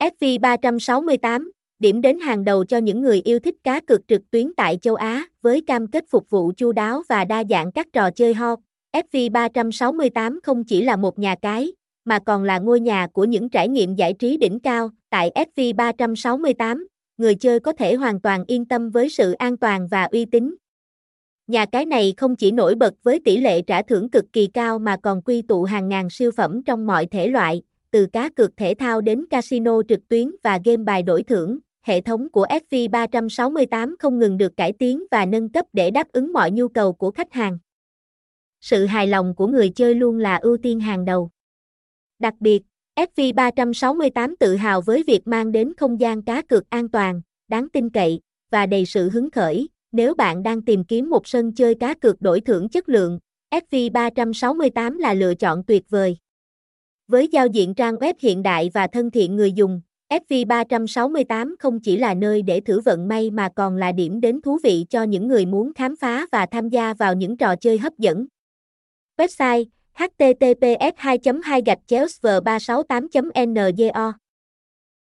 FV368, điểm đến hàng đầu cho những người yêu thích cá cược trực tuyến tại châu Á, với cam kết phục vụ chu đáo và đa dạng các trò chơi hot. FV368 không chỉ là một nhà cái, mà còn là ngôi nhà của những trải nghiệm giải trí đỉnh cao. Tại FV368, người chơi có thể hoàn toàn yên tâm với sự an toàn và uy tín. Nhà cái này không chỉ nổi bật với tỷ lệ trả thưởng cực kỳ cao mà còn quy tụ hàng ngàn siêu phẩm trong mọi thể loại, từ cá cược thể thao đến casino trực tuyến và game bài đổi thưởng. Hệ thống của FV368 không ngừng được cải tiến và nâng cấp để đáp ứng mọi nhu cầu của khách hàng. Sự hài lòng của người chơi luôn là ưu tiên hàng đầu. Đặc biệt, FV368 tự hào với việc mang đến không gian cá cược an toàn, đáng tin cậy và đầy sự hứng khởi. Nếu bạn đang tìm kiếm một sân chơi cá cược đổi thưởng chất lượng, FV368 là lựa chọn tuyệt vời. Với giao diện trang web hiện đại và thân thiện người dùng, FV368 không chỉ là nơi để thử vận may mà còn là điểm đến thú vị cho những người muốn khám phá và tham gia vào những trò chơi hấp dẫn. Website https 2 2 gạch chéo 368 ngo